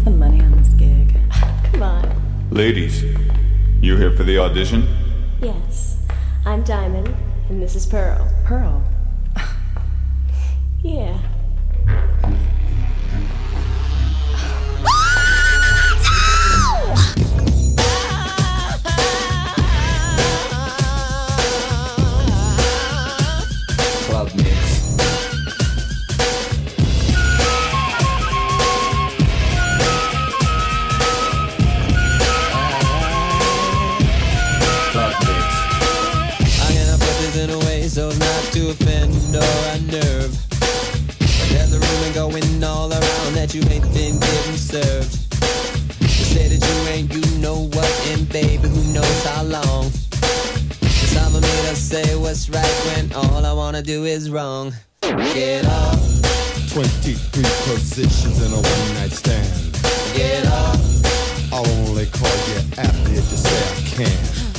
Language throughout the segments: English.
What's the money on this gig? Come on. Ladies, you here for the audition? Yes. I'm Diamond, and this is Pearl. Pearl. Yeah. Unnerve. But there's a rumor going all around that you ain't been getting served. They say that you ain't, you know what, and baby, who knows how long. Cause I'm a me to say what's right when all I wanna do is wrong. Get up, 23 positions in a one night stand. get up, I'll only call you after if you say I can.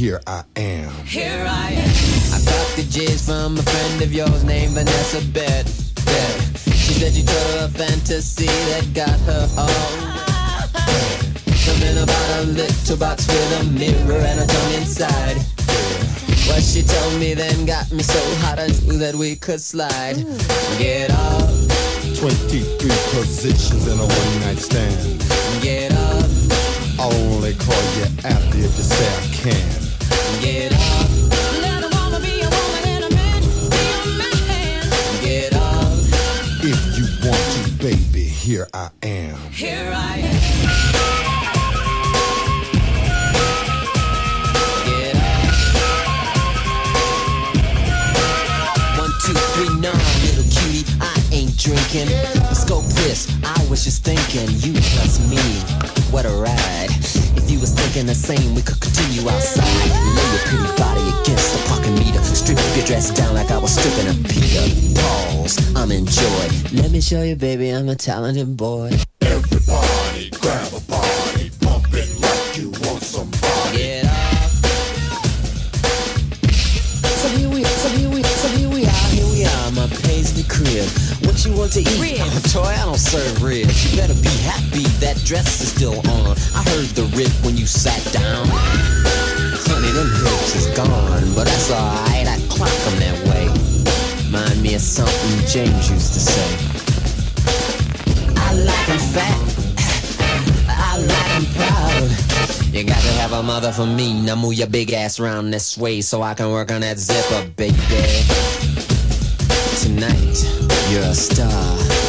Here I am. Here I am. I got the jizz from a friend of yours named Vanessa Bet. Bet. She said you told her a fantasy that got her all. Something about a little box with a mirror and a tongue inside. What she told me then got me so hot I knew that we could slide. Get up, 23 positions in a one night stand. get up, I'll only call you after if you say I can. If you want to, baby, here I am. Here I drinking. Scope this. I was just thinking, you plus me. What a ride. If you was thinking the same, we could continue outside. Lay your pretty body against the parking meter. Strip your dress down like I was stripping a Peter. Pause. I'm in joy. Let me show you, baby, I'm a talented boy. Everybody grab a body, to eat? Ribs. Oh, toy, I don't serve ribs. You better be happy that dress is still on. I heard the rip when you sat down. Honey, them hips is gone, but that's alright. I clock 'em that way. Mind me of something James used to say. I like 'em fat. I like proud. You got to have a mother for me. Now move your big ass around this way so I can work on that zipper, baby. Tonight, you're a star.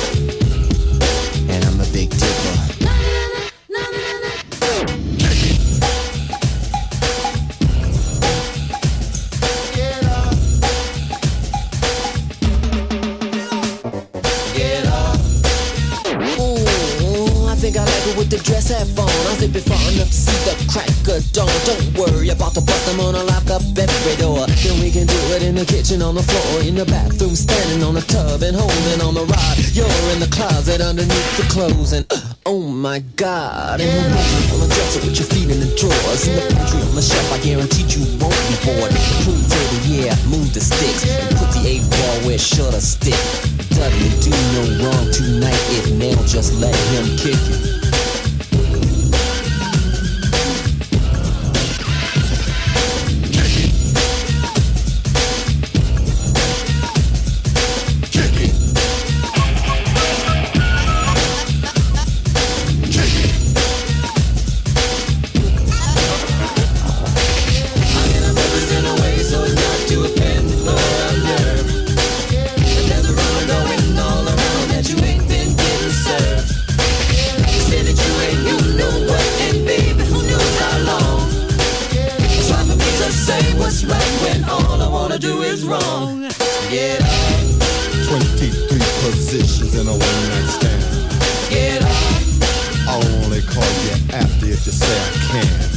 The dress half on. I zip it far enough to see the crack of dawn. Don't worry about the bust, I'm gonna lock up every door. Then we can do it in the kitchen, on the floor, in the bathroom, standing on the tub and holding on the rod. You're in the closet underneath the clothes and uh, oh my god. And the bedroom on the dresser with your feet in the drawers. In the pantry on the shelf, I guarantee you won't be bored. Pool table, yeah, move the sticks and put the eight ball where should have stick. Dudley do no wrong tonight if Nell just let him kick it. do is wrong. Get up. 23 positions in a one night stand. Get up. I'll only call you after if you say I can.